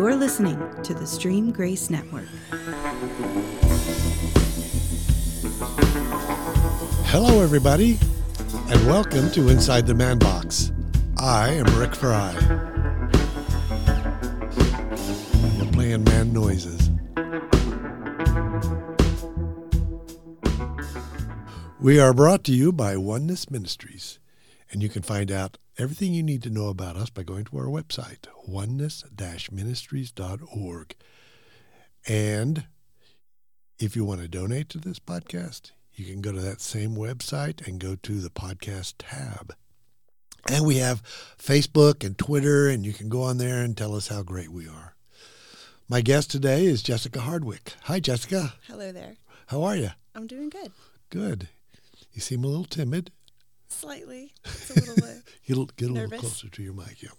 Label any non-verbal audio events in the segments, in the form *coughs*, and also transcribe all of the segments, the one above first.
You're listening to the Stream Grace Network. Hello, everybody, and welcome to Inside the Man Box. I am Rick Fry. We're playing man noises. We are brought to you by Oneness Ministries, and you can find out everything you need to know about us by going to our website, oneness-ministries.org. And if you want to donate to this podcast, you can go to that same website and go to the podcast tab. And we have Facebook and Twitter, and you can go on there and tell us how great we are. My guest today is Jessica Hardwick. Hi, Jessica. Hello there. How are you? I'm doing good. Good. You seem a little timid. Slightly. It's a little *laughs* uh, Get a, little closer to your mic. Yeah.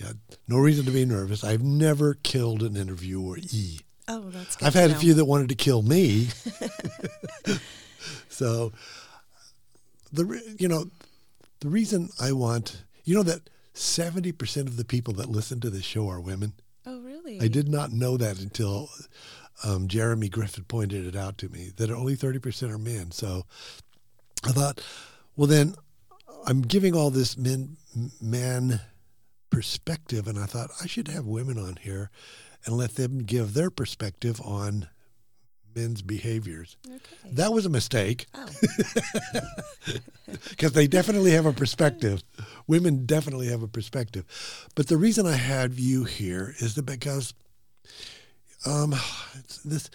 Yeah. No reason to be nervous. I've never killed an interviewer E. Oh, that's good. I've had a few that wanted to kill me. *laughs* *laughs* so the you know the reason I want you know that 70% of the people that listen to the show are women. Oh, really? I did not know that until um, Jeremy Griffith pointed it out to me that only 30% are men. So I thought, well, then I'm giving all this men, man perspective, and I thought I should have women on here and let them give their perspective on men's behaviors. Okay. That was a mistake oh, *laughs* because they definitely have a perspective. Women definitely have a perspective. But the reason I had you here is that because um, it's this,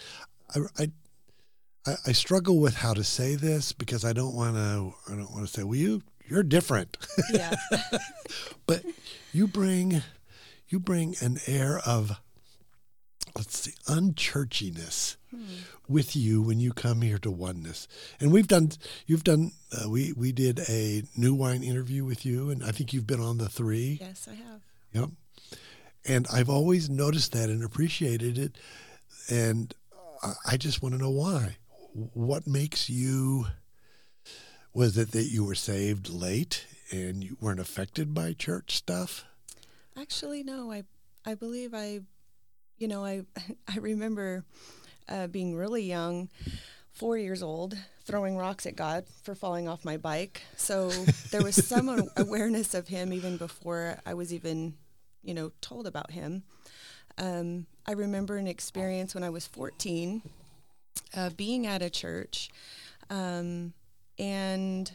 I, I, I- I struggle with how to say this because I don't want to. I don't want to say, "Well, you you're different," yeah. *laughs* but you bring you bring an air of let's see unchurchiness with you when you come here to oneness and we've done you've done uh, we we did a new wine interview with you and i think you've been on the three yes, I have. Yep. And I've always noticed that and appreciated it. And I- I just want to know why. What makes you, was it that you were saved late and you weren't affected by church stuff? Actually, no. I I believe I, you know, I *laughs* I remember uh, being really young, four years old, throwing rocks at God for falling off my bike. So there was some *laughs* awareness of Him even before I was even, you know, told about Him. Um, I remember an experience when I was 14, uh, being at a church, um, and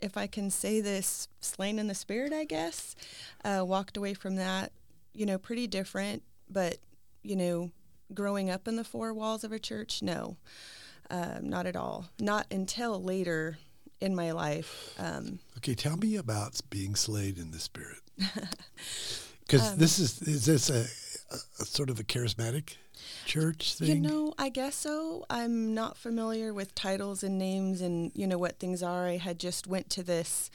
if I can say this, slain in the spirit, I guess, uh, walked away from that, you know, pretty different, but, you know, growing up in the four walls of a church, no, um, not at all. Not until later in my life. Um, Okay, tell me about being slayed in the spirit. *laughs* Because this is, is this a, a, a sort of a charismatic church thing? You know, I guess so. I'm not familiar with titles and names and you know what things are. I had just went to this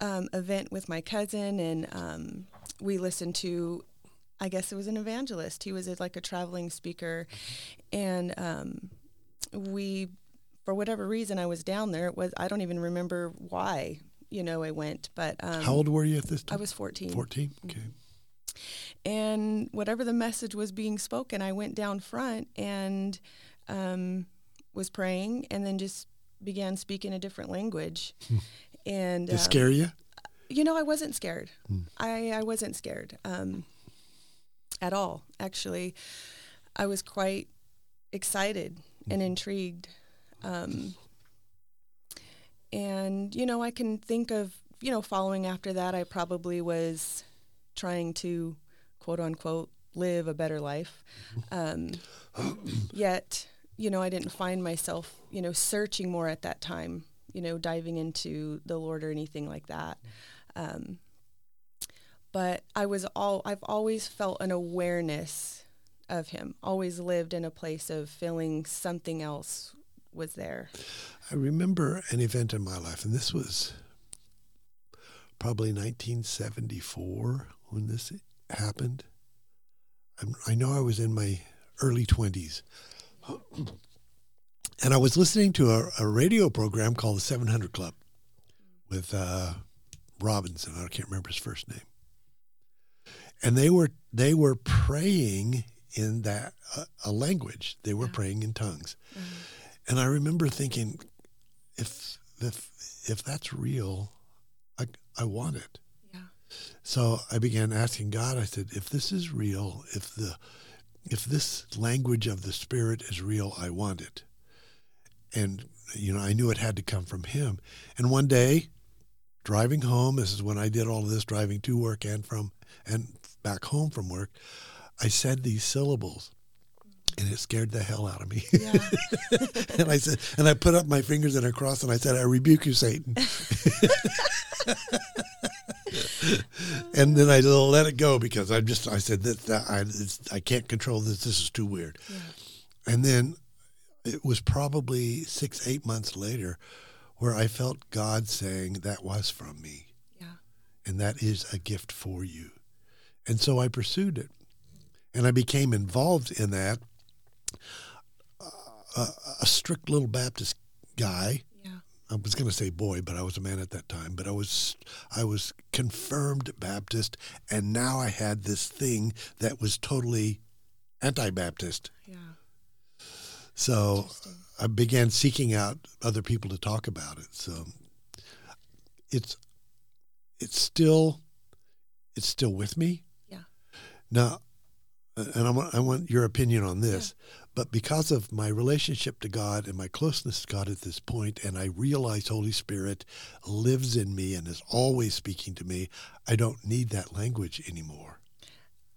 um, event with my cousin, and um, we listened to. I guess it was an evangelist. He was a, like a traveling speaker, and um, we, for whatever reason, I was down there. It was I don't even remember why. You know, I went, but um, How old were you at this time? I was 14 14? Okay. And whatever the message was being spoken, I went down front and um, was praying, and then just began speaking a different language. and Did it um, scare you? you know, I wasn't scared. Hmm. I I wasn't scared um, at all. Actually, I was quite excited and intrigued. Um, and you know, I can think of you know, following after that, I probably was trying to quote unquote live a better life. Um, *coughs* yet, you know, I didn't find myself, you know, searching more at that time, you know, diving into the Lord or anything like that. Um, but I was all, I've always felt an awareness of Him, always lived in a place of feeling something else was there. I remember an event in my life, and this was probably 1974 when this happened. I'm, I know I was in my early 20s. *clears throat* And I was listening to a, a radio program called the 700 Club with uh, Robinson. I can't remember his first name. and they were they were praying in that uh, a language. They were Yeah. praying in tongues, Mhm. and I remember thinking, if if if that's real, I I want it. So I began asking God. I said, if this is real, if the if this language of the spirit is real, I want it. And you know, I knew it had to come from Him. And one day, driving home, this is when I did all of this, driving to work and from and back home from work, I said these syllables, and it scared the hell out of me. Yeah. *laughs* and I said, and I put up my fingers in a cross, and I said, I rebuke you, Satan. *laughs* *laughs* and then I let it go because I just I said that, that I it's, I can't control this. This is too weird. yeah. And then it was probably six eight months later where I felt God saying that was from me, Yeah. and that is a gift for you. And so I pursued it, and I became involved in that. Uh, a, strict little Baptist guy. I was going to say boy, but I was a man at that time. But I was I was confirmed Baptist, and now I had this thing that was totally anti-Baptist. Yeah. So I began seeking out other people to talk about it. So it's it's still it's still with me. Yeah. Now, and I want I want your opinion on this. But because of my relationship to God and my closeness to God at this point, and I realize Holy Spirit lives in me and is always speaking to me, I don't need that language anymore.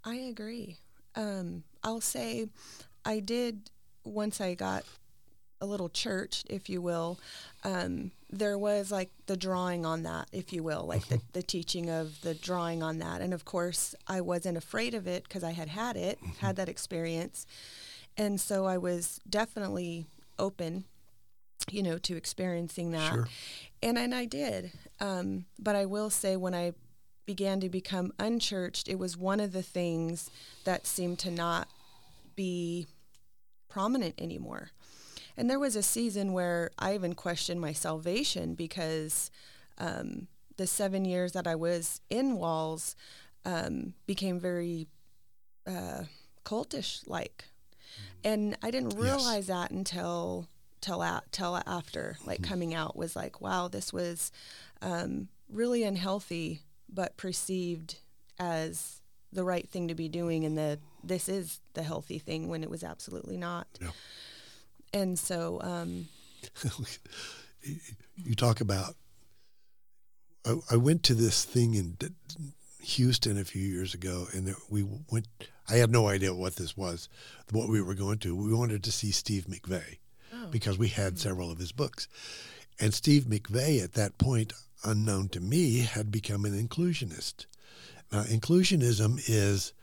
I agree. Um, I'll say I did once I got a little church, if you will. Um, there was like the drawing on that, if you will, like the, the teaching of the drawing on that. And of course, I wasn't afraid of it because I had had it, had that experience. And so I was definitely open, you know, to experiencing that. Sure. And and I did. Um, but I will say when I began to become unchurched, it was one of the things that seemed to not be prominent anymore. And there was a season where I even questioned my salvation because um, the seven years that I was in walls um, became very uh, cultish like. And I didn't Yes. realize that until till a till after like coming out was like wow this was um, really unhealthy but perceived as the right thing to be doing and the this is the healthy thing when it was absolutely not Yeah. and so um, *laughs* you talk about. I, I went to this thing in Houston a few years ago, and there- we went. I had no idea what this was, what we were going to. We wanted to see Steve McVey oh, because we had several of his books, and Steve McVey at that point, unknown to me, had become an inclusionist. Now, inclusionism is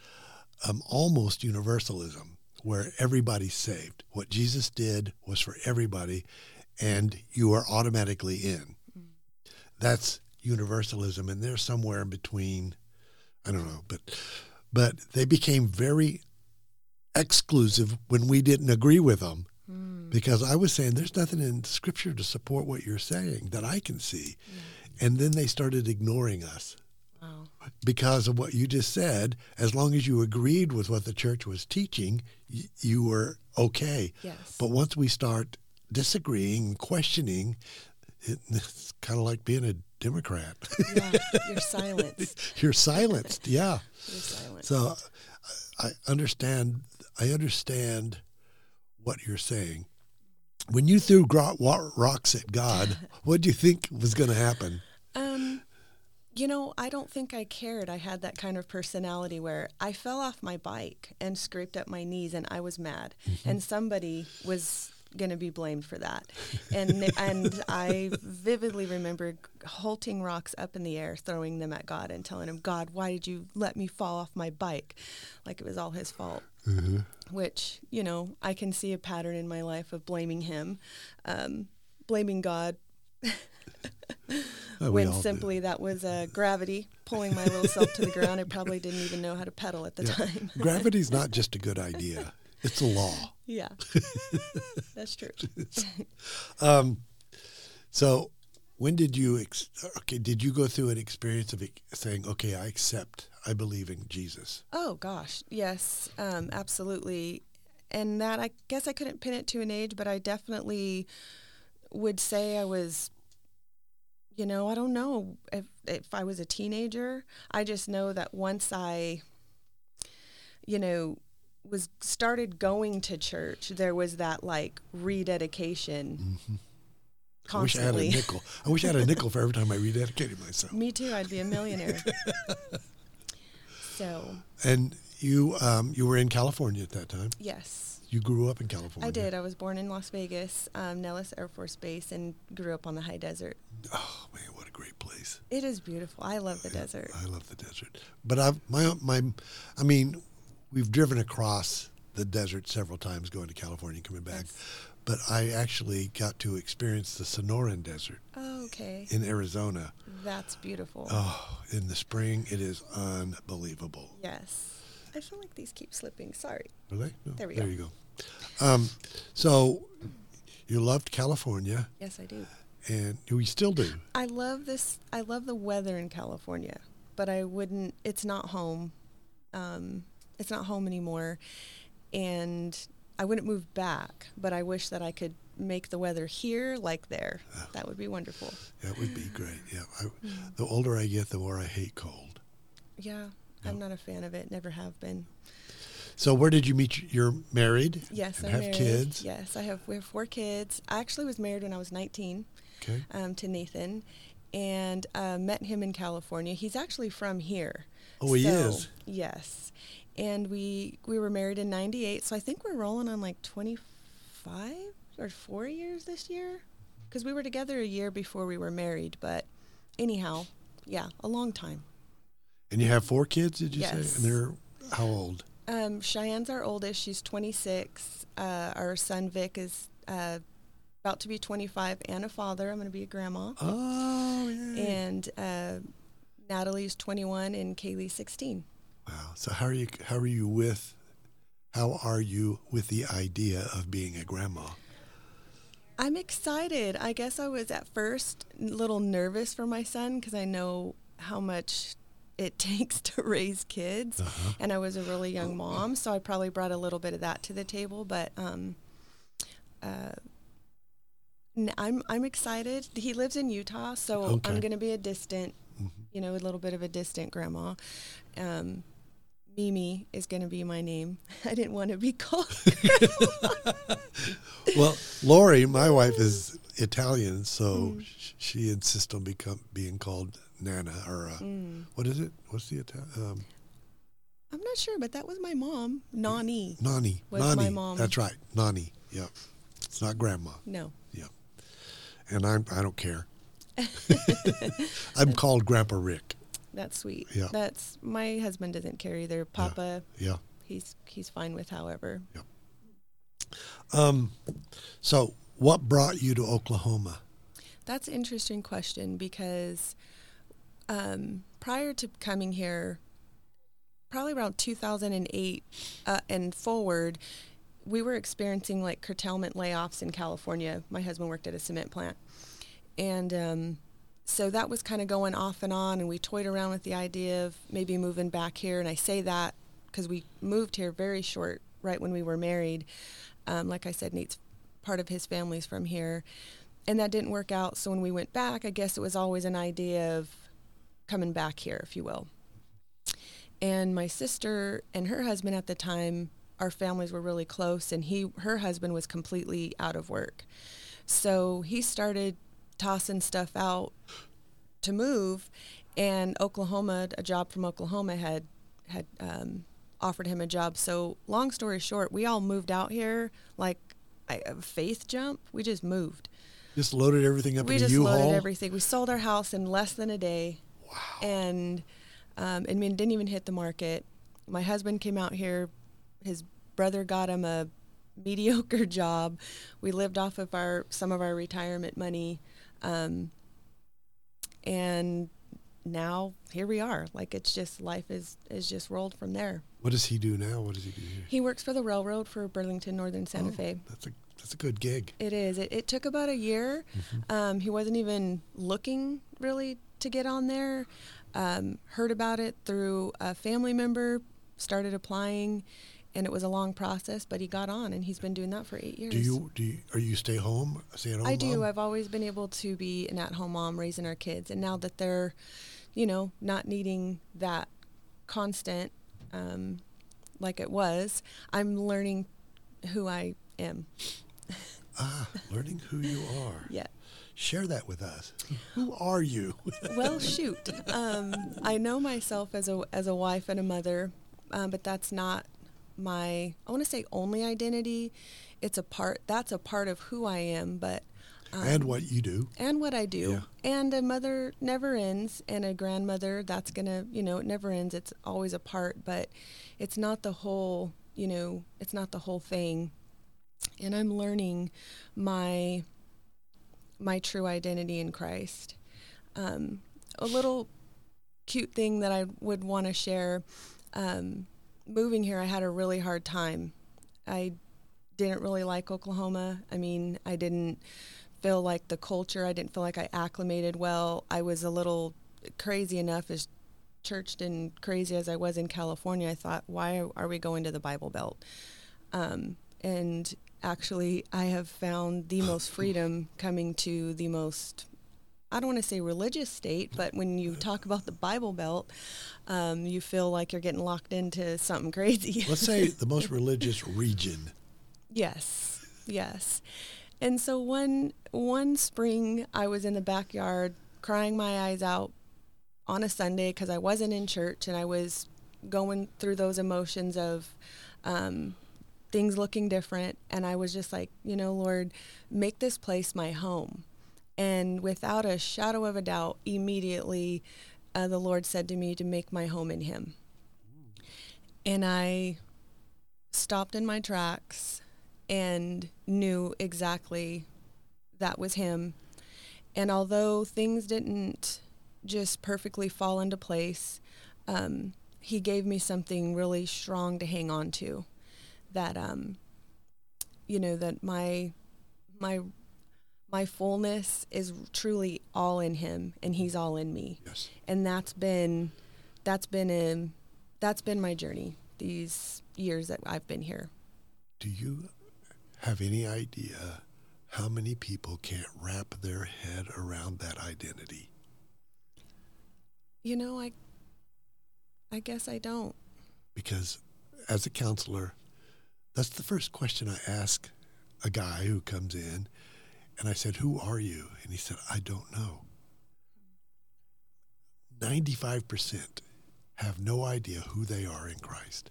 um, almost universalism, where everybody's saved. What Jesus did was for everybody, and you are automatically in. That's universalism, and they're somewhere in between. I don't know, but but they became very exclusive when we didn't agree with them mm, because I was saying there's nothing in scripture to support what you're saying that I can see. And then they started ignoring us wow because of what you just said. As long as you agreed with what the church was teaching, y- you were okay. yes But once we start disagreeing questioning, it, *laughs* it's kind of like being a Democrat. yeah *laughs* you're silenced you're silenced. Yeah. you're silenced So I understand. I understand what you're saying. When you threw rocks at God, *laughs* what do you think was going to happen? Um, you know, I don't think I cared. I had that kind of personality where I fell off my bike and scraped up my knees, and I was mad, and somebody was going to be blamed for that. And *laughs* and I vividly remember halting rocks up in the air, throwing them at God, and telling him, "God, why did you let me fall off my bike? Like it was all His fault." Which you know, I can see a pattern in my life of blaming Him, um, blaming God we when all do. simply that was uh, gravity pulling my little self to the ground. I probably didn't even know how to pedal at the Yeah. time. gravity's not just a good idea; *laughs* it's a law. yeah, *laughs* that's true. *laughs* Um, so when did you ex- okay? Did you go through an experience of saying, "Okay, I accept, I believe in Jesus"? Oh gosh, yes, um, absolutely. And that I guess I couldn't pin it to an age, but I definitely would say I was. You know, I don't know if if I was a teenager. I just know that once I, you know, was started going to church, there was that like rededication. I wish I had a nickel. I wish I had a nickel for every time I rededicated myself. Me too. I'd be a millionaire. *laughs* so And you, um, you were in California at that time. yes, You grew up in California. I did. I was born in Las Vegas, um, Nellis Air Force Base, and grew up on the high desert. Oh man, what a great place! It is beautiful. I love the desert. I love the desert. But I've my my, I mean, we've driven across the desert several times going to California and coming back. Yes. But I actually got to experience the Sonoran Desert Oh, okay. in Arizona. That's beautiful. Oh, in the spring, it is unbelievable. Yes. I feel like these keep slipping. Sorry. Are they? No, There we there go. you go. Um, so you loved California, Yes, I do. and we still do. I love this. I love the weather in California, but I wouldn't. It's not home. Um, it's not home anymore, and I wouldn't move back. But I wish that I could make the weather here like there. That would be wonderful. That would be great. Yeah. I, Mm. The older I get, the more I hate cold. Yeah. I'm not a fan of it. Never have been. So where did you meet? You're married. Yes, and I'm have married. kids. Yes, I have. We have four kids. I actually was married when I was 19 Okay. um, to Nathan, and uh, met him in California. He's actually from here. Oh, he is? Yes, and we we were married in '98, so I think we're rolling on like 25 or four years this year, because we were together a year before we were married. But anyhow, yeah, a long time. And you have four kids, did you Yes. say? And they're how old? Um, Cheyenne's our oldest. She's 26. Uh, our son Vic is uh, about to be 25 and a father. I'm going to be a grandma. Oh, yeah. And uh, Natalie's 21 and Kaylee's 16. Wow. So how are you? How are you with? How are you with the idea of being a grandma? I'm excited. I guess I was at first a little nervous for my son because I know how much it *laughs* takes to raise kids, Uh-huh. and I was a really young mom, so I probably brought a little bit of that to the table. But um, uh, I'm I'm excited. He lives in Utah, so Okay. I'm going to be a distant, Mhm. you know, a little bit of a distant grandma. Um, Mimi is going to be my name. *laughs* I didn't want to be *laughs* called. *laughs* Well, Lori, my wife is Italian, so Mm. she insists on become being called Nana or uh, Mm. what is it? What's the Italian? Um, I'm not sure, but that was my mom, Nani. Nani. Was Nani. my mom. That's right. Nani. Yep. It's not grandma. No. Yep. And I'm I don't care. I'm called Grandpa Rick. That's sweet. Yeah. That's my husband doesn't care either. Papa, Yeah. he's he's fine with however. Yeah. Um, so what brought you to Oklahoma? That's an interesting question because um, prior to coming here, probably around 2008 uh, and forward, we were experiencing like curtailment layoffs in California. My husband worked at a cement plant. And um, so that was kind of going off and on, and we toyed around with the idea of maybe moving back here. And I say that because we moved here very short, right when we were married. Um, like I said, Nate's part of his family's from here. And that didn't work out. So when we went back, I guess it was always an idea of coming back here, if you will. And my sister and her husband at the time, our families were really close, and he, her husband was completely out of work. So he started tossing stuff out to move, and Oklahoma, a job from Oklahoma had had um, offered him a job. So long story short, we all moved out here like a faith jump. We just moved. Just loaded everything up we in just U-Haul. loaded everything. We sold our house in less than a day, Wow. and um, didn't even hit the market. My husband came out here. His brother got him a *laughs* mediocre job. We lived off of our some of our retirement money, um, and now here we are. Like it's just life is is just rolled from there. What does he do now? What does he do here? He works for the railroad for Burlington Northern Santa Oh, Fe. That's a that's a good gig. It is. It, it took about a year. Um, he wasn't even looking really to get on there. Um, heard about it through a family member, started applying, and it was a long process, but he got on, and he's been doing that for eight years. Do you do you, are you stay home, stay at home? I do. mom? I've always been able to be an at-home mom raising our kids, and now that they're, you know, not needing that constant, um, like it was, I'm learning who I am. *laughs* ah, learning who you are. Yeah. Share that with us. Who are you? *laughs* Well, shoot. Um, I know myself as a as a wife and a mother, um, but that's not my. I want to say only identity. It's a part. That's a part of who I am, but. Um, and what you do. and what I do. Yeah. And a mother never ends, and a grandmother that's gonna, you know, it never ends. It's always a part, but it's not the whole, you know, it's not the whole thing. And I'm learning my my true identity in Christ. Um, a little cute thing that I would want to share. Um, moving here, I had a really hard time. I didn't really like Oklahoma. I mean, I didn't feel like the culture. I didn't feel like I acclimated well. I was a little crazy enough as churched and crazy as I was in California. I thought, why are we going to the Bible Belt? Um, and actually, I have found the most *laughs* freedom coming to the most. I don't want to say religious state, but when you talk about the Bible Belt, um, you feel like you're getting locked into something crazy. *laughs* Let's say the most religious region. Yes, yes. And so one one spring, I was in the backyard crying my eyes out on a Sunday because I wasn't in church and I was going through those emotions of um, things looking different. And I was just like, you know, Lord, make this place my home. And without a shadow of a doubt, immediately uh, the Lord said to me to make my home in Him. And I stopped in my tracks and knew exactly that was him. And although things didn't just perfectly fall into place, um, he gave me something really strong to hang on to. That um, you know that my my my fullness is truly all in him, and he's mm-hmm. all in me. Yes. And that's been that's been a that's been my journey these years that I've been here. Do you have any idea how many people can't wrap their head around that identity? You know, I I guess I don't. Because as a counselor, that's the first question I ask a guy who comes in. And I said, Who are you? And he said, I don't know. 95% have no idea who they are in Christ.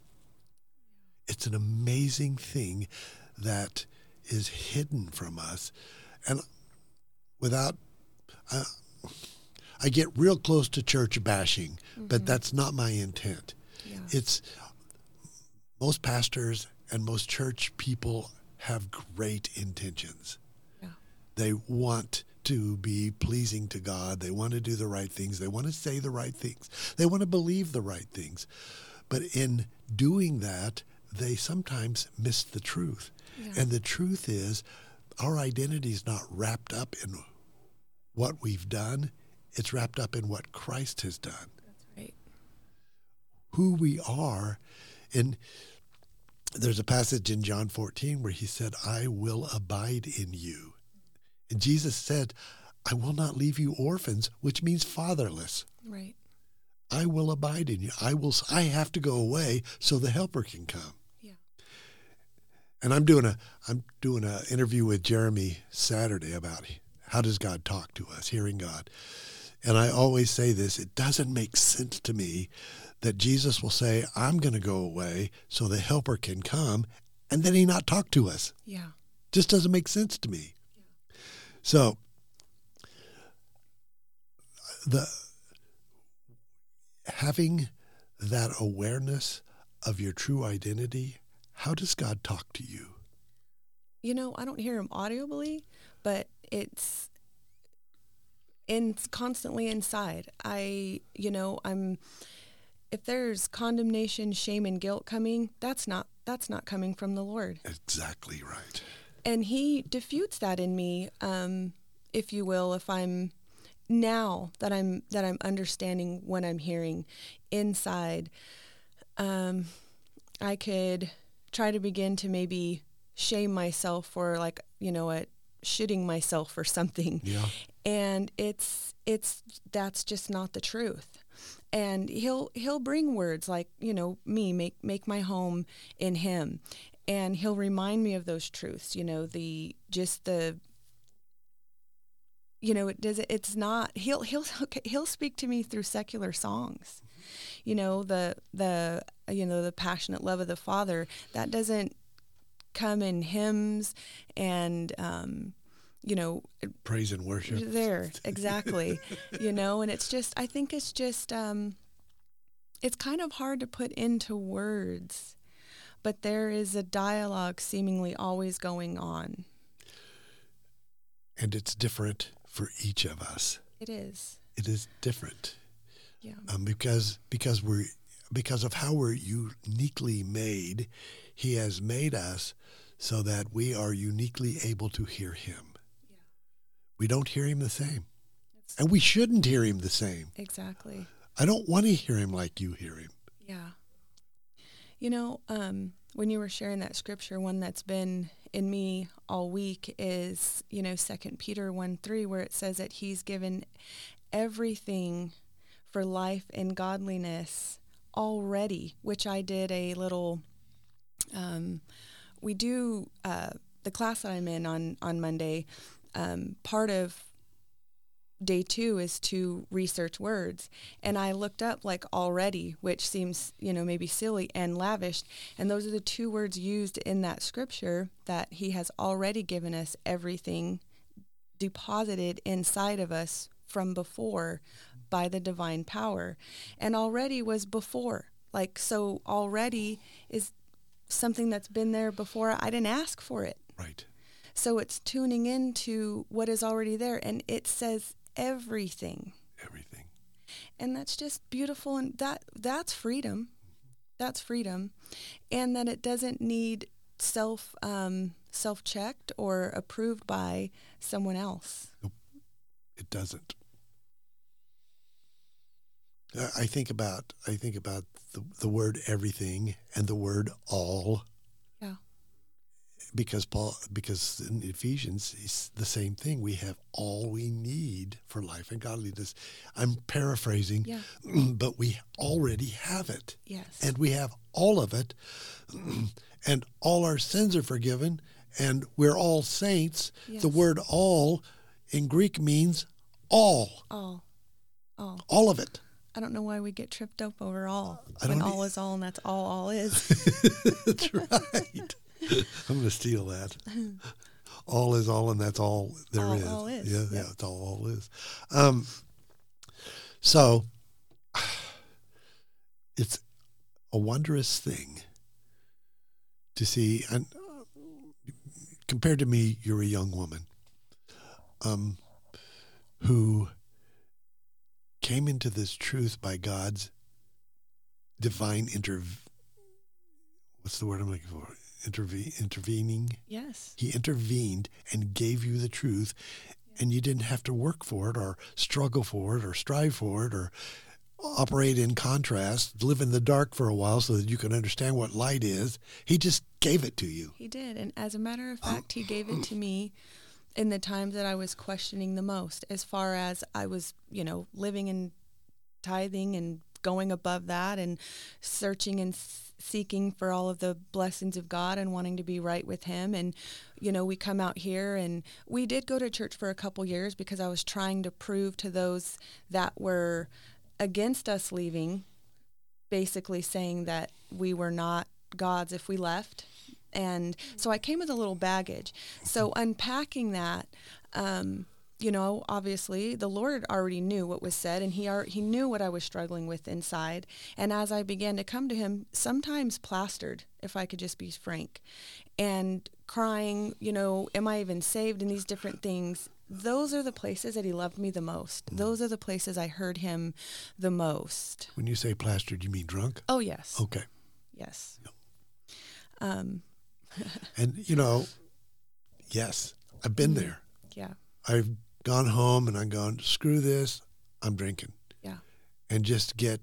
It's an amazing thing that is hidden from us. And without, uh, I get real close to church bashing, but that's not my intent. Yeah. It's most pastors and most church people have great intentions. They want to be pleasing to God. They want to do the right things. They want to say the right things. They want to believe the right things. But in doing that, they sometimes miss the truth. Yeah. And the truth is, our identity is not wrapped up in what we've done, it's wrapped up in what Christ has done That's right. who we are. And there's a passage in John 14 where he said, I will abide in you. And Jesus said, I will not leave you orphans, which means fatherless. Right. I will abide in you. I will I have to go away so the helper can come. Yeah. And I'm doing a I'm doing an interview with Jeremy Saturday about how does God talk to us, hearing God. And I always say this, it doesn't make sense to me that Jesus will say, I'm going to go away so the helper can come, and then he not talk to us. Yeah. Just doesn't make sense to me. So the having that awareness of your true identity, how does God talk to you? You know, I don't hear him audibly, but it's in constantly inside. I, you know, I'm if there's condemnation, shame and guilt coming, that's not that's not coming from the Lord. Exactly right. And he diffutes that in me, um, if you will, if I'm now that I'm that I'm understanding what I'm hearing inside. Um, I could try to begin to maybe shame myself for like you know what shitting myself for something Yeah. and it's it's that's just not the truth and he'll he'll bring words like you know me make make my home in him and he'll remind me of those truths you know the just the you know it does it's not he'll he'll *laughs* okay he'll speak to me through secular songs you know the the you know the passionate love of the father that doesn't come in hymns and um you know Praise and worship. there exactly *laughs* you know and it's just i think it's just um it's kind of hard to put into words but there is a dialogue seemingly always going on And it's different for each of us. it is It is different. yeah um, because because we're because of how we're uniquely made, He has made us so that we are uniquely able to hear Him. Yeah. We don't hear Him the same, It's- and we shouldn't hear Him the same. exactly I don't want to hear Him like you hear Him. Yeah. You know, um, when you were sharing that scripture, one that's been in me all week is, you know, Second Peter 1 3, where it says that he's given everything for life and godliness already, which I did a little, um, we do, uh, the class that I'm in on, on Monday, um, part of day two is to research words. And i looked up like already which seems you know maybe silly and lavished. And those are the two words used in that scripture that he has already given us everything deposited inside of us from before by the divine power. And already was before. Like so already is something that's been there before. I didn't ask for it. Right. so it's tuning into what is already there. And it says everything. Everything. And that's just beautiful and that that's freedom. That's freedom. And that it doesn't need self um, self checked or approved by someone else. Nope. It doesn't. I think about I think about the, the word everything and the word all. Because Paul because in Ephesians it's the same thing. We have all we need for life and godliness. I'm paraphrasing, Yeah. *clears throat* but we already have it. Yes. And we have all of it. *clears throat* And all our sins are forgiven and we're all saints. The word all in Greek means all. all. All. All of it. I don't know why we get tripped up over all. I when don't e- all is all and that's all all is. *laughs* That's right. *laughs* I'm going to steal that. All is all, and that's all there All is. all is, Yeah, yep. yeah, it's all all is. Um, so *sighs* it's a wondrous thing to see, and uh, compared to me, you're a young woman um, who came into this truth by God's divine interv what's the word I'm looking for? Interve- intervening. yes. He intervened and gave you the truth, and you didn't have to work for it or struggle for it or strive for it or operate in contrast, live in the dark for a while so that you can understand what light is. He just gave it to you. He did. And as a matter of fact, he gave it to *clears throat* me in the times that I was questioning the most, as far as I was, you know, living in tithing and going above that and searching and seeking for all of the blessings of God and wanting to be right with him and you know we come out here and we did go to church for a couple years because I was trying to prove to those that were against us leaving basically saying that we were not gods if we left and so I came with a little baggage. So unpacking that, um, you know, obviously the Lord already knew what was said, and he he knew what I was struggling with inside. And as I began to come to Him, sometimes plastered, if I could just be frank, and crying, you know, am I even saved? And these different things. Those are the places that He loved me the most. Those are the places I heard Him the most. When you say plastered, you mean drunk? Oh yes, Okay. yes. Um, And, you know, Yes, I've been Mm. there. Yeah. I've gone home and I'm going, screw this, I'm drinking. Yeah. And just get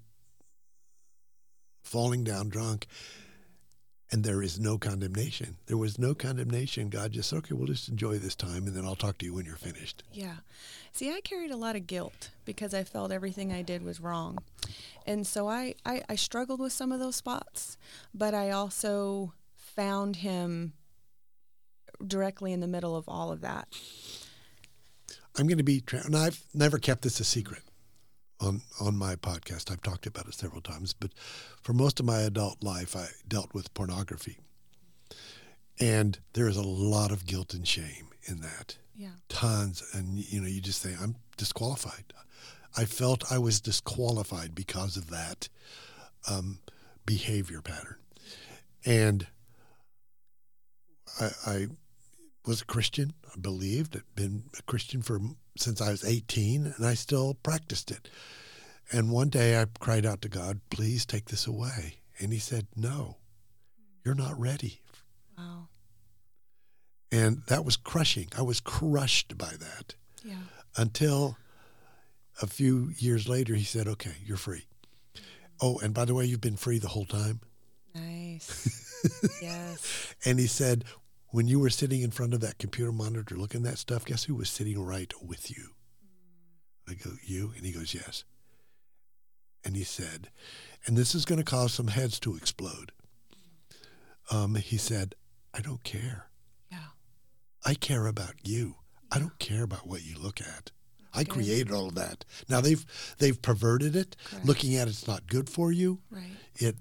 falling down drunk. And there is no condemnation. There was no condemnation. God just said, okay, we'll just enjoy this time and then I'll talk to you when you're finished. Yeah. See, I carried a lot of guilt because I felt everything I did was wrong. And so I, I, I struggled with some of those spots, but I also found him directly in the middle of all of that. I'm going to be, and I've never kept this a secret on on my podcast. I've talked about it several times, but for most of my adult life, I dealt with pornography, and there is a lot of guilt and shame in that. Yeah. Tons, and you know, you just say, "I'm disqualified." I felt I was disqualified because of that um, behavior pattern, and I, I was a Christian. I believed. I'd been a Christian for since I was 18, and I still practiced it. And one day I cried out to God, "Please take this away." And He said, "No, you're not ready." Wow. And that was crushing. I was crushed by that Yeah. until a few years later. He said, "Okay, you're free." Mm-hmm. Oh, and by the way, you've been free the whole time. Nice. *laughs* yes. And he said, when you were sitting in front of that computer monitor looking at that stuff, guess who was sitting right with you? I go, you? And he goes, yes. And he said, and this is going to cause some heads to explode. Um, he said, I don't care. Yeah. I care about you. I don't care about what you look at. I Good. created all of that. Now they've they've perverted it. Correct. Looking at it's not good for you. Right. It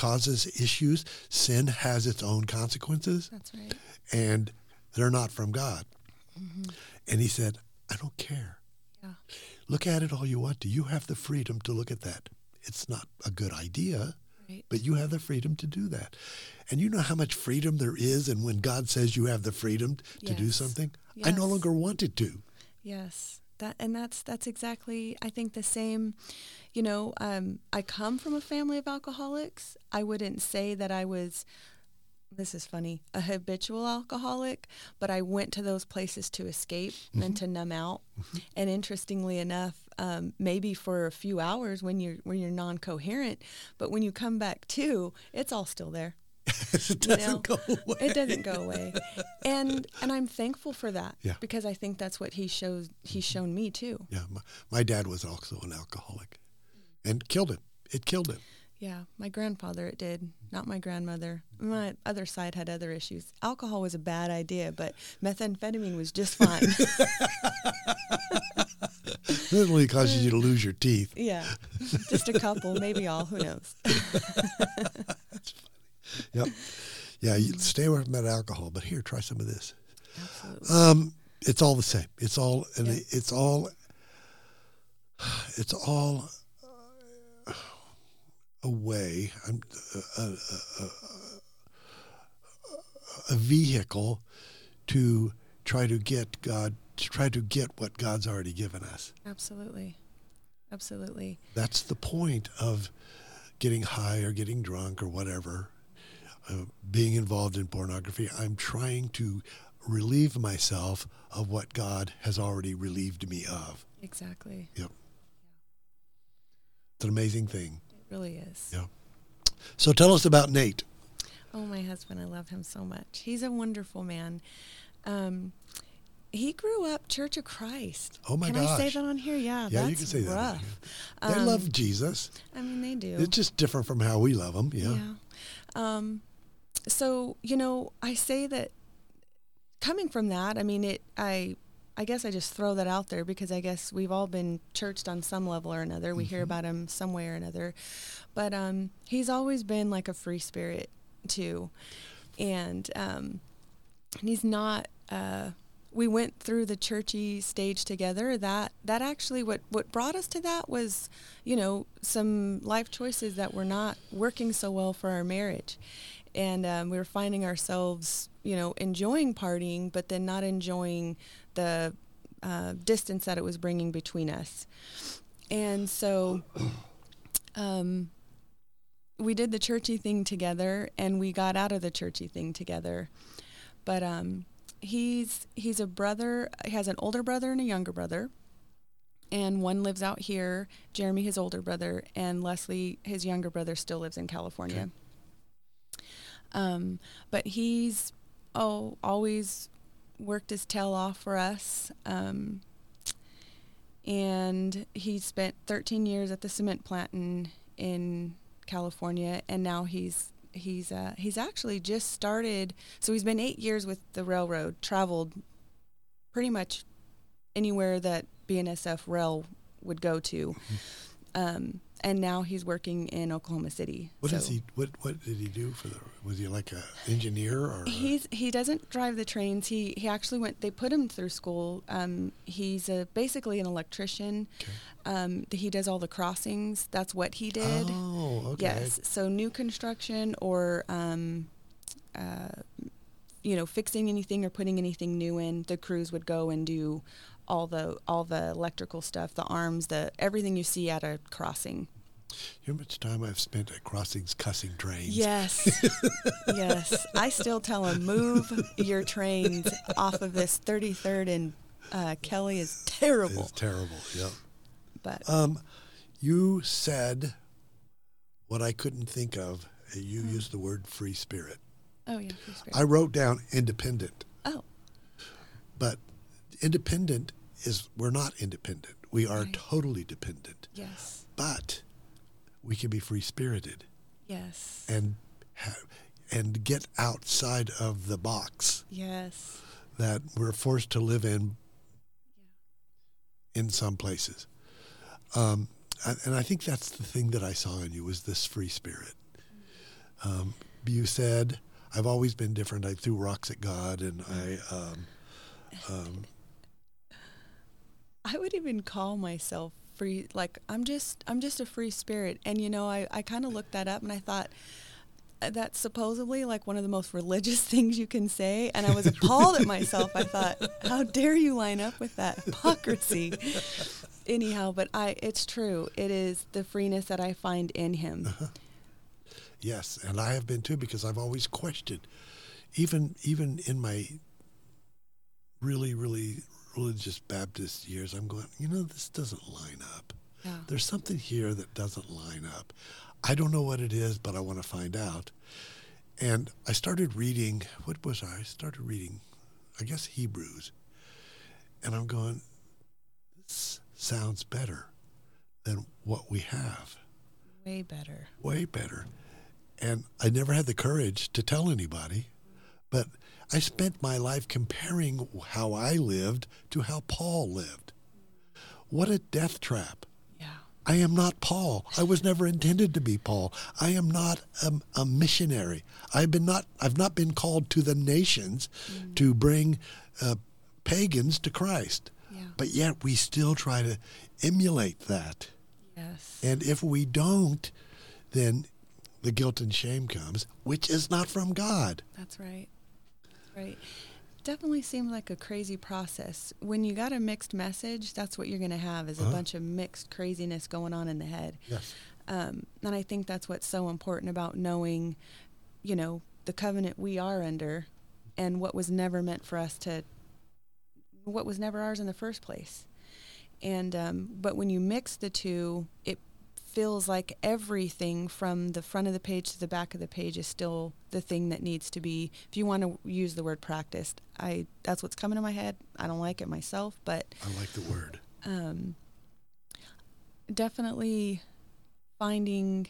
causes issues. Sin has its own consequences That's right. and they're not from God. Mm-hmm. And he said, I don't care. Yeah. Look at it all you want to. You have the freedom to look at that. It's not a good idea, Right. but you have the freedom to do that. And you know how much freedom there is, and when God says you have the freedom to do Yes. something, I no Yes. longer wanted to. Yes. That and that's that's exactly I think the same. You know, um, I come from a family of alcoholics. I wouldn't say that I was. This is funny, a habitual alcoholic, but I went to those places to escape and to numb out. And interestingly enough, um, maybe for a few hours when you're when you're non-coherent, but when you come back to, it's all still there. *laughs* it doesn't know? go away. It doesn't go away, and and I'm thankful for that. Yeah. Because I think that's what he shows. He's mm-hmm. shown me too. Yeah, my, my dad was also an alcoholic and killed him. It killed him. Yeah, my grandfather it did, not my grandmother. My other side had other issues. Alcohol was a bad idea, but methamphetamine was just fine. *laughs* It only causes you to lose your teeth. yeah, just a couple, maybe all. Who knows? *laughs* Yep. Yeah, you stay away from that alcohol, but here, try some of this. Absolutely. Um, it's all the same. It's all, and Yeah. it's all, it's all uh, a way, a, a, a, a vehicle to try to get God, to try to get what God's already given us. Absolutely. Absolutely. That's the point of getting high or getting drunk or whatever, uh, being involved in pornography. I'm trying to relieve myself of what God has already relieved me of. Exactly. Yep. It's an amazing thing. It really is. Yeah. So tell us about Nate. Oh, my husband, I love him so much. He's a wonderful man. Um, he grew up Church of Christ. Oh, my can I say that on here? Yeah, Yeah, that's you can say that rough. here. They Um, love Jesus. I mean, they do. It's just different from how we love him. Yeah. Yeah. Um, so you know, I say that coming from that, I mean, it. I, I guess I just throw that out there because I guess we've all been churched on some level or another. We hear about him some way or another, but um, he's always been like a free spirit too, and um, and he's not. Uh, we went through the churchy stage together. That that actually what what brought us to that was, you know, some life choices that were not working so well for our marriage, and um, we were finding ourselves, you know, enjoying partying, but then not enjoying the uh, distance that it was bringing between us, and so. *coughs* Um, we did the churchy thing together and we got out of the churchy thing together. But um, he's he's a brother. He has an older brother and a younger brother, and one lives out here. Jeremy, his older brother, and Leslie, his younger brother, still lives in California. Um, but he's oh always worked his tail off for us. Um, and he spent 13 years at the cement plant in in California, and now he's he's uh, he's actually just started. So he's been eight years with the railroad, traveled pretty much anywhere that BNSF rail would go to. Um, and now he's working in Oklahoma City. What so does he? What What did he do for the? Was he like a engineer or? He's he doesn't drive the trains. He he actually went. They put him through school. Um, he's a, basically an electrician. Okay. Um, he does all the crossings. That's what he did. Oh, okay. Yes. So new construction or um, uh, you know fixing anything or putting anything new in, the crews would go and do all the all the electrical stuff, the arms, the everything you see at a crossing. You know how much time I've spent at crossings cussing trains? Yes. *laughs* yes. I still tell them, move your trains off of this 33rd and uh, Kelly is terrible. It's terrible. yeah. But Um, you said what I couldn't think of. You used the word free spirit. oh yeah, free spirit. I wrote down independent, oh, but independent is we're not independent. We are Right. totally dependent. yes. But we can be free spirited Yes. and ha- and get outside of the box yes. that we're forced to live in in some places. Um, and, and I think that's the thing that I saw in you was this free spirit. Um, you said, "I've always been different. I threw rocks at God, and I." Um, um, I would even call myself free like I'm just I'm just a free spirit. And you know I, I kind of looked that up and I thought uh, that's supposedly like one of the most *laughs* religious things you can say. And I was appalled at myself. I thought how dare you line up with that hypocrisy? Anyhow but I it's true. It is the freeness that I find in him. Yes, and I have been too because I've always questioned, even even in my really really religious Baptist years. I'm going, you know, this doesn't line up. yeah There's something here that doesn't line up. I don't know what it is, but I want to find out. And I started reading, what was I? I started reading, I guess, Hebrews. And I'm going, this sounds better than what we have, way better way better. And I never had the courage to tell anybody, but I spent my life comparing how I lived to how Paul lived. What a death trap. yeah I am not Paul. I was never intended to be Paul. I am not a, a missionary. I've been not. I've not been called to the nations to bring uh, pagans to Christ. yeah But yet we still try to emulate that. yes And if we don't, then the guilt and shame comes, which is not from God. That's right. Right. Definitely seems like a crazy process. When you got a mixed message, that's what you're going to have is a Uh-huh. bunch of mixed craziness going on in the head. Yes. Um, and I think that's what's so important about knowing, you know, the covenant we are under and what was never meant for us to, what was never ours in the first place. And, um, but when you mix the two, it feels like everything from the front of the page to the back of the page is still the thing that needs to be if you want to use the word practiced i that's what's coming to my head i don't like it myself but I like the word. um, definitely finding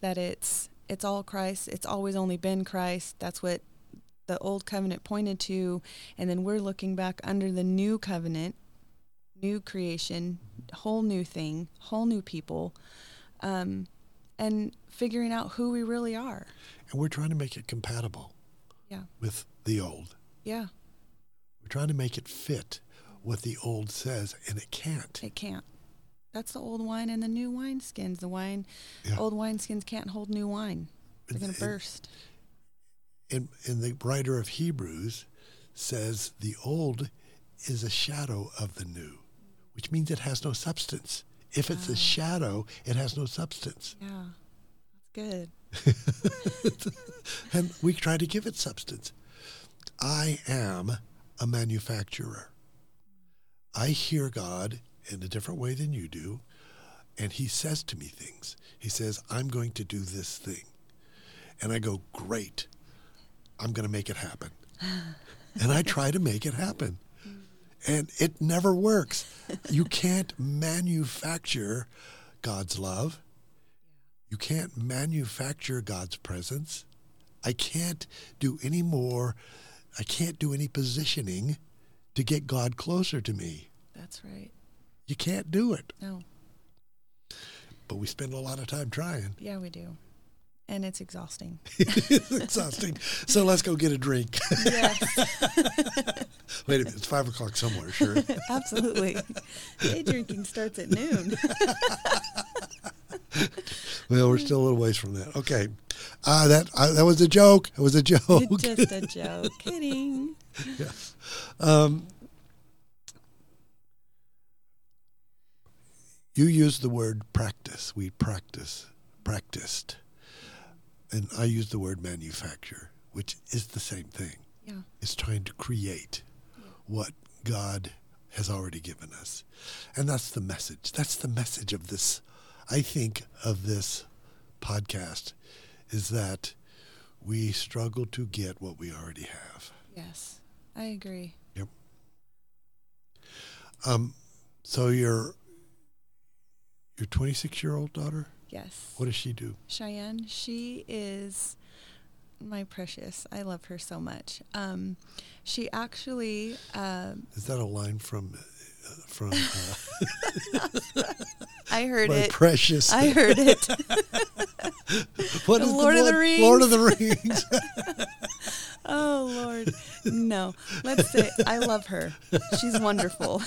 that it's it's all Christ. It's always only been Christ. That's what the old covenant pointed to, and then we're looking back under the new covenant, new creation, whole new thing, whole new people, um, and figuring out who we really are. And we're trying to make it compatible Yeah, with the old. yeah. We're trying to make it fit what the old says, and it can't. It can't. That's the old wine and the new wine skins. The wine, Yeah. old wine skins can't hold new wine. They're gonna burst. And, and the writer of Hebrews says the old is a shadow of the new, which means it has no substance. If it's a Ah. shadow, it has no substance. Yeah, that's good. *laughs* and we try to give it substance. I am a manufacturer. I hear God in a different way than you do, and He says to me things. He says, I'm going to do this thing. And I go, Great, I'm going to make it happen. *laughs* and I try to make it happen. And it never works. You can't manufacture God's love. You can't manufacture God's presence. I can't do any more. I can't do any positioning to get God closer to me. That's right. You can't do it. No. But we spend a lot of time trying. Yeah, we do. And it's exhausting. *laughs* it's exhausting. So let's go get a drink. yes. *laughs* Wait a minute. It's five o'clock somewhere, sure. *laughs* Absolutely. Day drinking starts at noon. well, we're still a little ways from that. Okay. Uh, that uh, that was a joke. It was a joke. Just a joke. Kidding. yes. Um, you used the word practice. We practice, practiced. And I use the word manufacture, which is the same thing. Yeah. It's trying to create what God has already given us. And that's the message. That's the message of this, I think, of this podcast is that we struggle to get what we already have. Yes. I agree. Yep. Um, so your your 26 year old daughter, Yes. what does she do? Cheyenne, she is my precious. I love her so much. Um, she actually, um, Is that a line from uh, from uh, *laughs* I heard my it. precious? I heard it. *laughs* what The is Lord of the Rings? Lord of the Rings. *laughs* oh Lord, no. Let's say I love her. She's wonderful.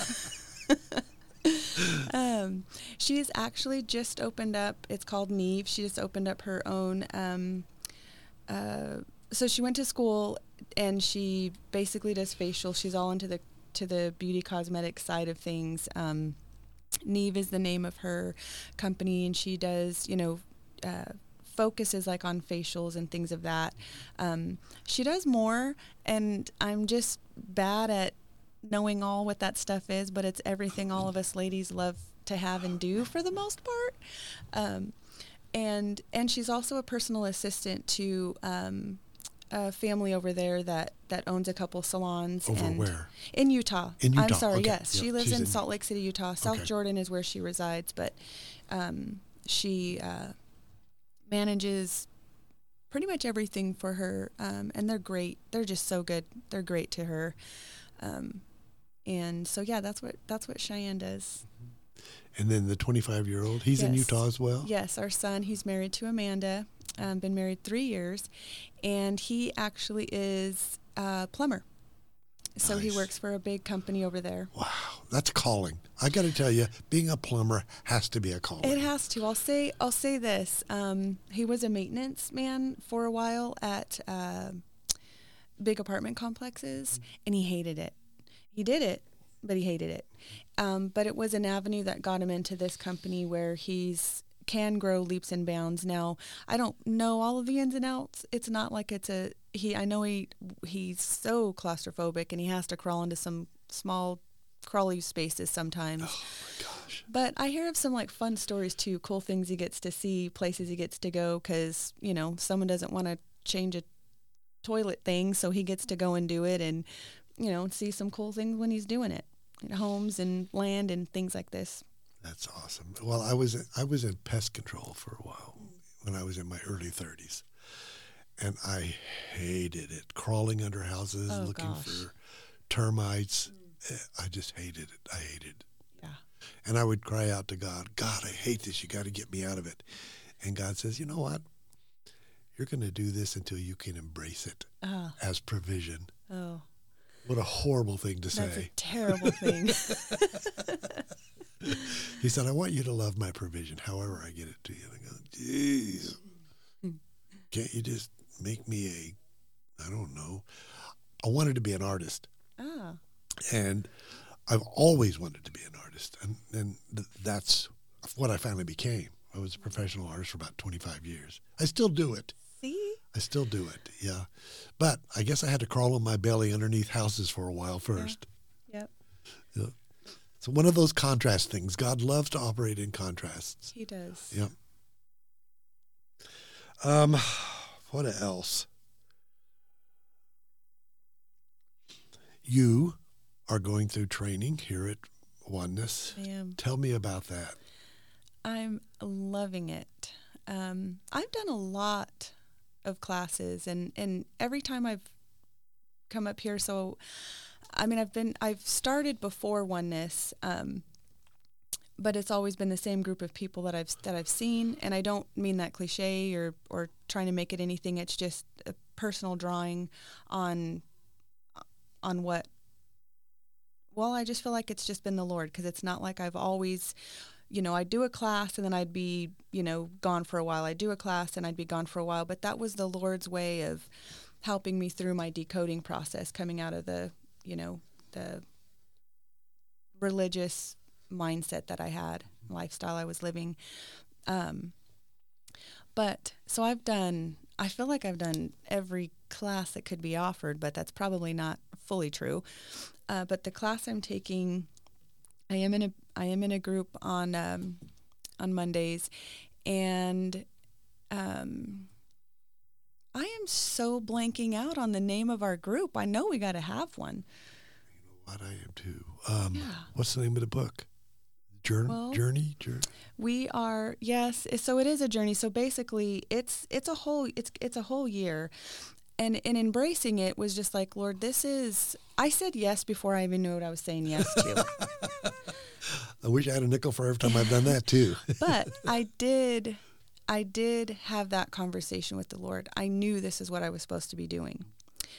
*laughs* um, she's actually just opened up. It's called Neve. She just opened up her own. Um, uh, so she went to school and she basically does facial. She's all into the to the beauty cosmetic side of things. Um, Neve is the name of her company, and she does you know. Uh, focuses like on facials and things of that. Um, she does more, and I'm just bad at knowing all what that stuff is, but it's everything all of us ladies love to have and do for the most part. Um, and and she's also a personal assistant to um, a family over there that that owns a couple salons. Over and where? In Utah. In Utah. I'm sorry. okay. Yes, she lives in, in- Salt Lake City, Utah. South Okay. Jordan is where she resides, but um, she uh, manages pretty much everything for her, um, and they're great. They're just so good. They're great to her. Um, and so yeah, that's what that's what Cheyenne does. and then the 25 year old, he's in Utah as well. Yes, our son, he's married to Amanda, um, been married three years, and he actually is a plumber. So he works for a big company over there. Wow, that's calling. I got to tell you, being a plumber has to be a calling. It has to. I'll say. I'll say this. Um, he was a maintenance man for a while at uh, big apartment complexes, and he hated it. He did it, but he hated it. Um, but it was an avenue that got him into this company where he's can grow leaps and bounds. Now I don't know all of the ins and outs. It's not like it's a he. I know he he's so claustrophobic and he has to crawl into some small crawly spaces sometimes. Oh my Gosh, But I hear of some like fun stories too, cool things he gets to see, places he gets to go because, you know, someone doesn't want to change a toilet thing, so he gets to go and do it and, you know, see some cool things when he's doing it. Homes and land and things like this. that's awesome. Well, I was I was in pest control for a while when I was in my early 30s, and I hated it. Crawling under houses, Oh, looking gosh. for termites. Eh, I just hated it. I hated it. Yeah. And I would cry out to God, God, I hate this. You got to get me out of it. And God says, you know what? You're going to do this until you can embrace it Oh, as provision. oh, What a horrible thing to that's a say. terrible thing. *laughs* *laughs* He said, I want you to love my provision however I get it to you. And I go, geez, can't you just make me a, I don't know. I wanted to be an artist. ah, And I've always wanted to be an artist. And, and th- that's what I finally became. I was a professional artist for about 25 years. I still do it. see? I still do it. Yeah, but I guess I had to crawl on my belly underneath houses for a while first. Yep. Yeah. So one of those contrast things. God loves to operate in contrasts. He does. Yep. Um, what else? You are going through training here at Oneness. I am. Tell me about that. I'm loving it. Um, I've done a lot of classes, and and every time I've come up here, so I mean, I've been I've started before oneness, um, but it's always been the same group of people that I've that I've seen, and I don't mean that cliche or or trying to make it anything. It's just a personal drawing on on what. Well, I just feel like it's just been the Lord because it's not like I've always you know, I'd do a class and then I'd be, you know, gone for a while. I'd do a class and I'd be gone for a while. But that was the Lord's way of helping me through my decoding process coming out of the, you know, the religious mindset that I had, lifestyle I was living. Um, but so I've done, I feel like I've done every class that could be offered, but that's probably not fully true. Uh, but the class I'm taking, I am in a I am in a group on um, on Mondays, and um, I am so blanking out on the name of our group. I know we got to have one. You know what? I am too. Um, Yeah. What's the name of the book? Journey. Well- Journey. Journey. We are yes, so it is a journey. So basically, it's it's a whole it's it's a whole year, and and embracing it was just like Lord, this is. I said yes before I even knew what I was saying yes to. *laughs* I wish I had a nickel for every time I've done that too. *laughs* but I did I did have that conversation with the Lord. I knew this is what I was supposed to be doing.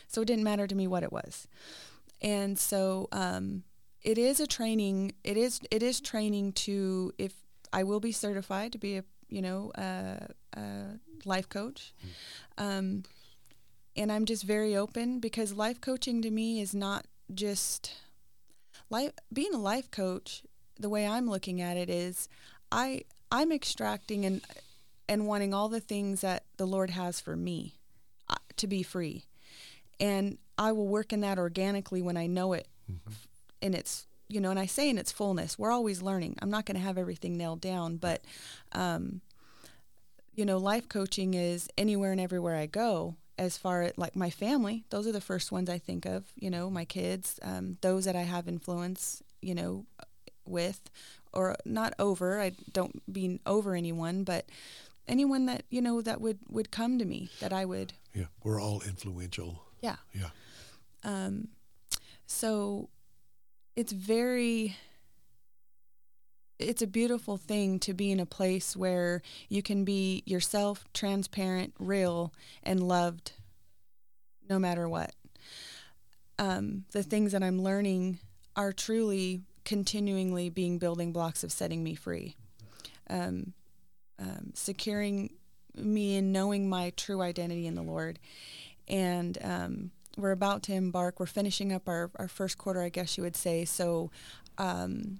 So it didn't matter to me what it was. And so um, it is a training it is it is training to if I will be certified to be a you know a, a life coach. Um, and I'm just very open because life coaching to me is not just life being a life coach the way I'm looking at it is I I'm extracting and and wanting all the things that the Lord has for me uh, to be free. And I will work in that organically when I know it f- in its you know, and I say in its fullness. We're always learning. I'm not going to have everything nailed down, but um, you know, life coaching is anywhere and everywhere I go. As far as like my family, those are the first ones I think of. You know, my kids, um, those that I have influence. You know, with or not over i don't mean over anyone but anyone that you know that would would come to me that i would yeah, we're all influential. yeah Yeah. um so it's very it's a beautiful thing to be in a place where you can be yourself transparent real and loved no matter what. Um, the things that i'm learning are truly continually being building blocks of setting me free. Um, um, securing me in knowing my true identity in the lord. And um, we're about to embark we're finishing up our, our first quarter i guess you would say. So um,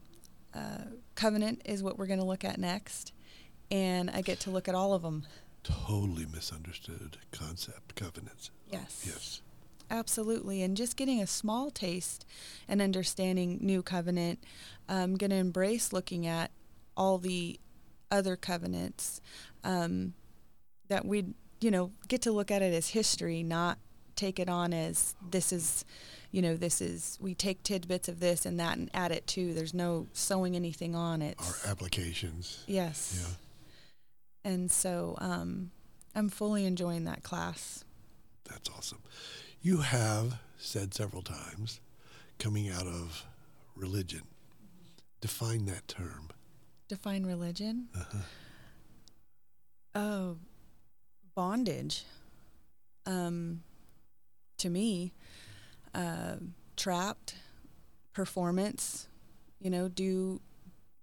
uh, covenant is what we're going to look at next and i get to look at all of them Totally misunderstood concept, covenants. yes Yes. Absolutely. And just getting a small taste and understanding New Covenant, I'm going to embrace looking at all the other covenants um, that we, you know, get to look at it as history, not take it on as this is, you know, this is, we take tidbits of this and that and add it to. There's no sewing anything on it. Our applications. Yes. Yeah. And so um, I'm fully enjoying that class. That's awesome. You have said several times coming out of religion. Define that term. Define religion. Uh-huh. Oh, bondage. Um, to me, uh, trapped, performance. You know, do,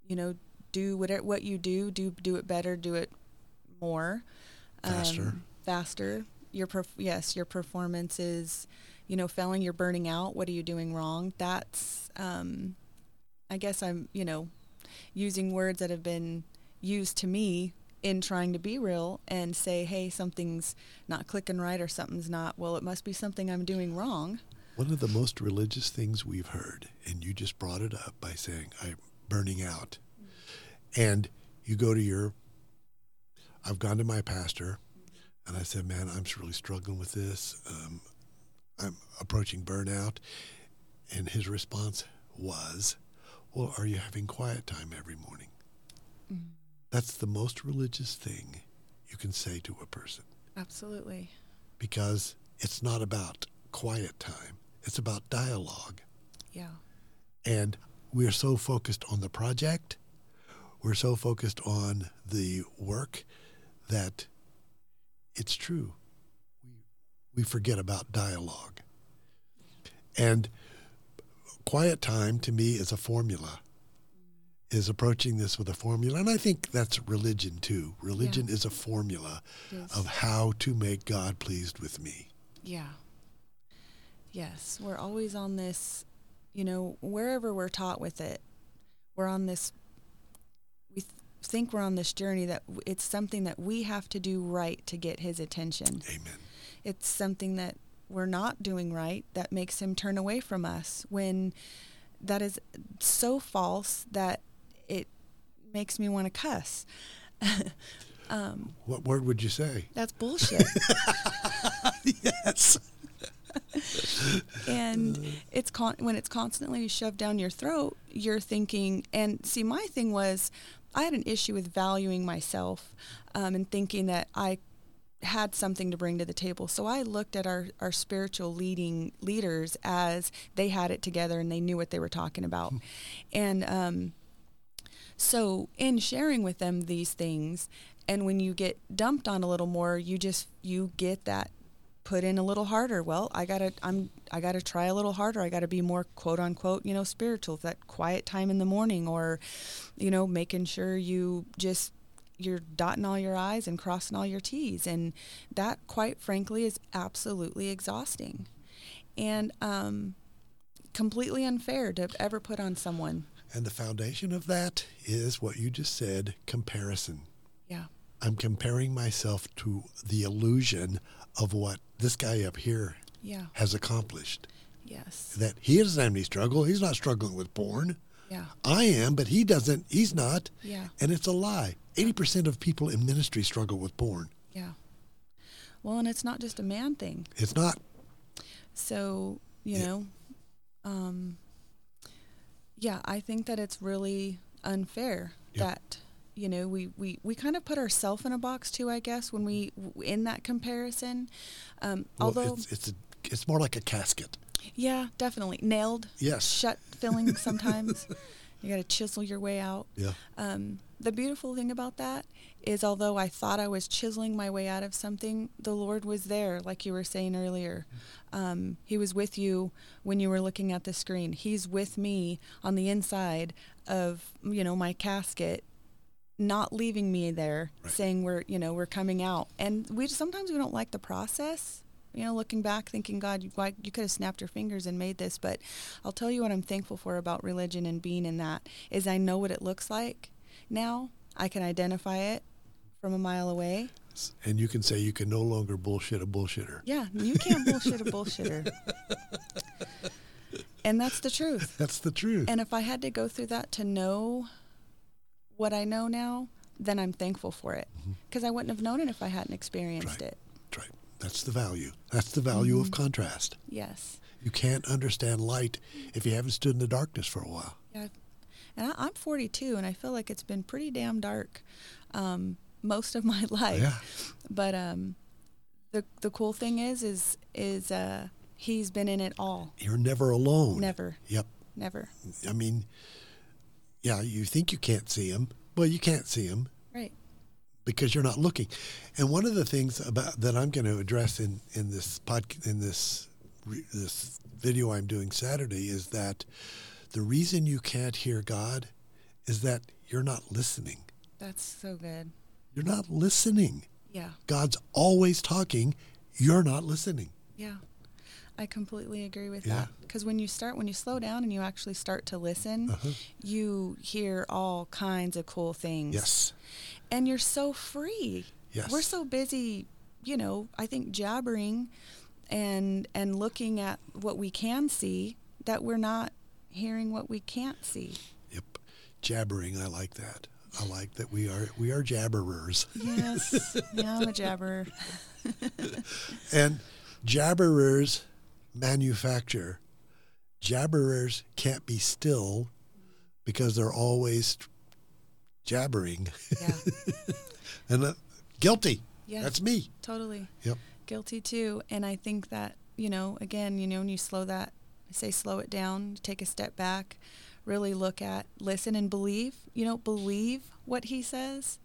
you know, do whatever what you do. Do do it better. Do it more. Faster. faster. Your perf- yes, your performance is, you know, failing. You're burning out. What are you doing wrong? That's. Um, I guess I'm, you know, using words that have been used to me in trying to be real and say, hey, something's not clicking right or something's not, well, it must be something I'm doing wrong. One of the most religious things we've heard, and you just brought it up by saying, I'm burning out. And you go to your, I've gone to my pastor and I said, man, I'm really struggling with this. Um, I'm approaching burnout. And his response was, well, are you having quiet time every morning? That's the most religious thing you can say to a person. Absolutely. Because it's not about quiet time, it's about dialogue. Yeah. And we're so focused on the project, we're so focused on the work that it's true. We, we forget about dialogue. And quiet time to me is a formula is approaching this with a formula and i think that's religion too. Religion yeah. is a formula yes. of how to make god pleased with me. Yeah. Yes we're always on this you know wherever we're taught with it we're on this we th- think we're on this journey that it's something that we have to do right to get his attention. Amen. It's something that we're not doing right that makes him turn away from us when that is so false that makes me want to cuss. *laughs* um, what word would you say? That's bullshit. *laughs* yes. *laughs* and it's con- when it's constantly shoved down your throat, you're thinking. And see, my thing was, I had an issue with valuing myself um, and thinking that I had something to bring to the table. So I looked at our, our spiritual leading leaders as they had it together and they knew what they were talking about. Hmm. and um, so in sharing with them these things, and when you get dumped on a little more, you just you get that put in a little harder. Well, I gotta I'm I gotta try a little harder. I gotta be more quote unquote, you know, spiritual. That quiet time in the morning or, you know, making sure you just you're dotting all your I's and crossing all your T's. And that, quite frankly, is absolutely exhausting and um, completely unfair to ever put on someone. And the foundation of that is what you just said comparison. Yeah. I'm comparing myself to the illusion of what this guy up here yeah. has accomplished. Yes. That he doesn't have any struggle. He's not struggling with porn. Yeah. I am, but he doesn't. He's not. Yeah. And it's a lie. 80% of people in ministry struggle with porn. Yeah. Well, and it's not just a man thing. It's not. So, you yeah. know, um, yeah, I think that it's really unfair yeah. that you know we, we, we kind of put ourselves in a box too i guess when we in that comparison. Um, well, although it's it's, a, it's more like a casket. Yeah definitely. Nailed. Yes. Shut filling sometimes. *laughs* You got to chisel your way out. Yeah. Um, the beautiful thing about that is although I thought I was chiseling my way out of something, the Lord was there, like you were saying earlier. Um, he was with you when you were looking at the screen. He's with me on the inside of, you know, my casket, not leaving me there, right. saying we're, you know, we're coming out. And we sometimes we don't like the process. You know, looking back, thinking, God, you, why, you could have snapped your fingers and made this. But I'll tell you what I'm thankful for about religion and being in that is I know what it looks like now. I can identify it from a mile away. And you can say you can no longer bullshit a bullshitter. Yeah, you can't bullshit a bullshitter. *laughs* and that's the truth. That's the truth. And if I had to go through that to know what I know now, then I'm thankful for it. Because mm-hmm. I wouldn't have known it if I hadn't experienced right. it. Right. That's the value. That's the value mm-hmm. of contrast. Yes. You can't understand light if you haven't stood in the darkness for a while. Yeah. And I, am 42, and I feel like it's been pretty damn dark. Um, most of *laughs* my life. Yeah. But um, the the cool thing is is is uh, he's been in it all. You're never alone. Never. Yep. Never. I mean, yeah, you think you can't see him. Well, you can't see him. Right. Because you're not looking. And one of the things about that I'm going to address in in this pod in this this video I'm doing Saturday is that the reason you can't hear God is that you're not listening. That's so good. You're not listening. Yeah. God's always talking. You're not listening. Yeah. I completely agree with Yeah. that. Because when you start, when you slow down and you actually start to listen, Uh-huh. you hear all kinds of cool things. Yes. And you're so free. Yes. We're so busy, you know, I think jabbering and and looking at what we can see that we're not hearing what we can't see. Yep. Jabbering. I like that. I like that we are we are jabberers. Yes. yeah, I'm a jabberer. *laughs* And jabberers manufacture. Jabberers can't be still because they're always jabbering. Yeah. *laughs* and uh, guilty. Yeah. That's me. Totally. Yep. Guilty too. And I think that, you know, again, you know, when you slow that, I say slow it down, take a step back, really look at, listen and believe, you know, believe what he says.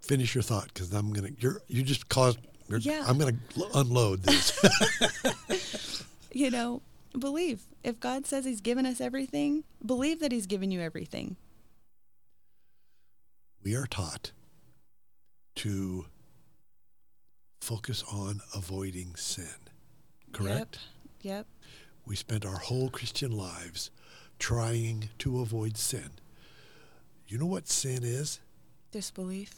Finish your thought because I'm gonna. You're you just caused. Yeah. I'm gonna unload this. *laughs* You know, believe. If God says he's given us everything, believe that he's given you everything. we are taught to focus on avoiding sin. Correct. Yep. Yep. We spent our whole Christian lives trying to avoid sin. You know what sin is? Disbelief.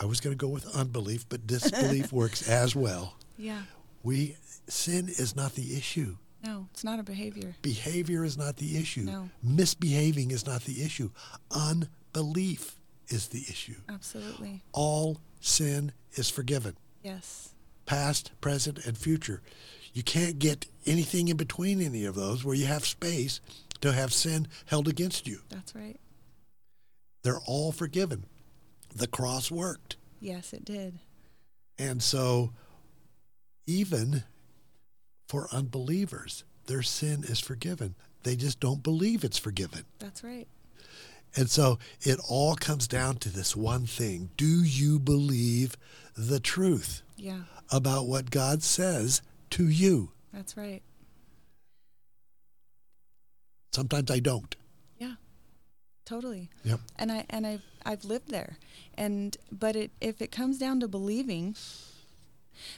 I was going to go with unbelief, but disbelief *laughs* works as well. Yeah. We sin is not the issue. No, it's not a behavior. Behavior is not the issue. No. Misbehaving is not the issue. Unbelief is the issue. Absolutely. All sin is forgiven. Yes. past, present, and future. You can't get anything in between any of those where you have space to have sin held against you. That's right. They're all forgiven. The cross worked. Yes, it did. And so, even for unbelievers, their sin is forgiven. They just don't believe it's forgiven. That's right. And so, it all comes down to this one thing Do you believe the truth Yeah, about what God says to you? that's right. Sometimes I don't. Yeah. Totally. Yep. And I and I've I've lived there. And but it if it comes down to believing,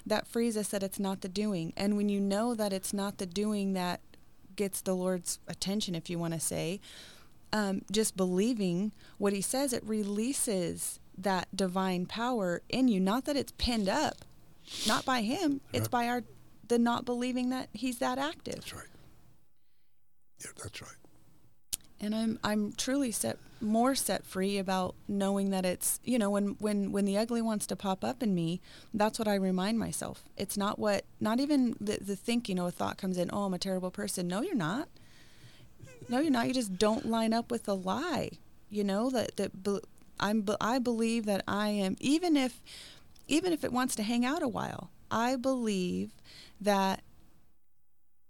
that frees us that it's not the doing. And when you know that it's not the doing that gets the Lord's attention, if you want to say, um, just believing what He says, it releases that divine power in you. Not that it's pinned up, not by Him. It's by our the not believing that He's that active. That's right. Yeah, that's right. and I'm I'm truly set more set free about knowing that it's you know when when when the ugly wants to pop up in me, that's what I remind myself. It's not what not even the the thinking or a thought comes in. Oh, I'm a terrible person. No, you're not. No, you're not. You just don't line up with the lie. You know that that be- I'm I believe that I am even if even if it wants to hang out a while. I believe that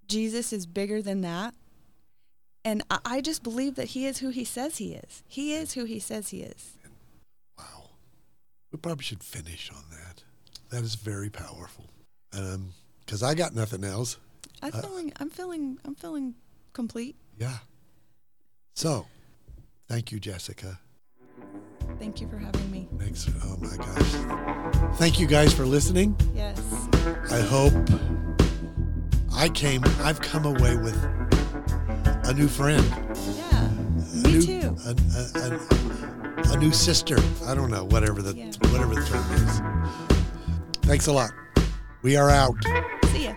Jesus is bigger than that and I, I just believe that he is who he says he is. He is who he says he is. Wow. We probably should finish on that. That is very powerful. Um, because I got nothing else. I'm Uh, feeling. I'm feeling. I'm feeling complete. Yeah. So, thank you, Jessica. Thank you for having me. Thanks. Oh my gosh. Thank you guys for listening. Yes. I hope I came. I've come away with a new friend. Yeah. A Me new, too. A, a, a, a new sister. I don't know. Whatever the Yeah. whatever the term is. Thanks a lot. We are out. See ya.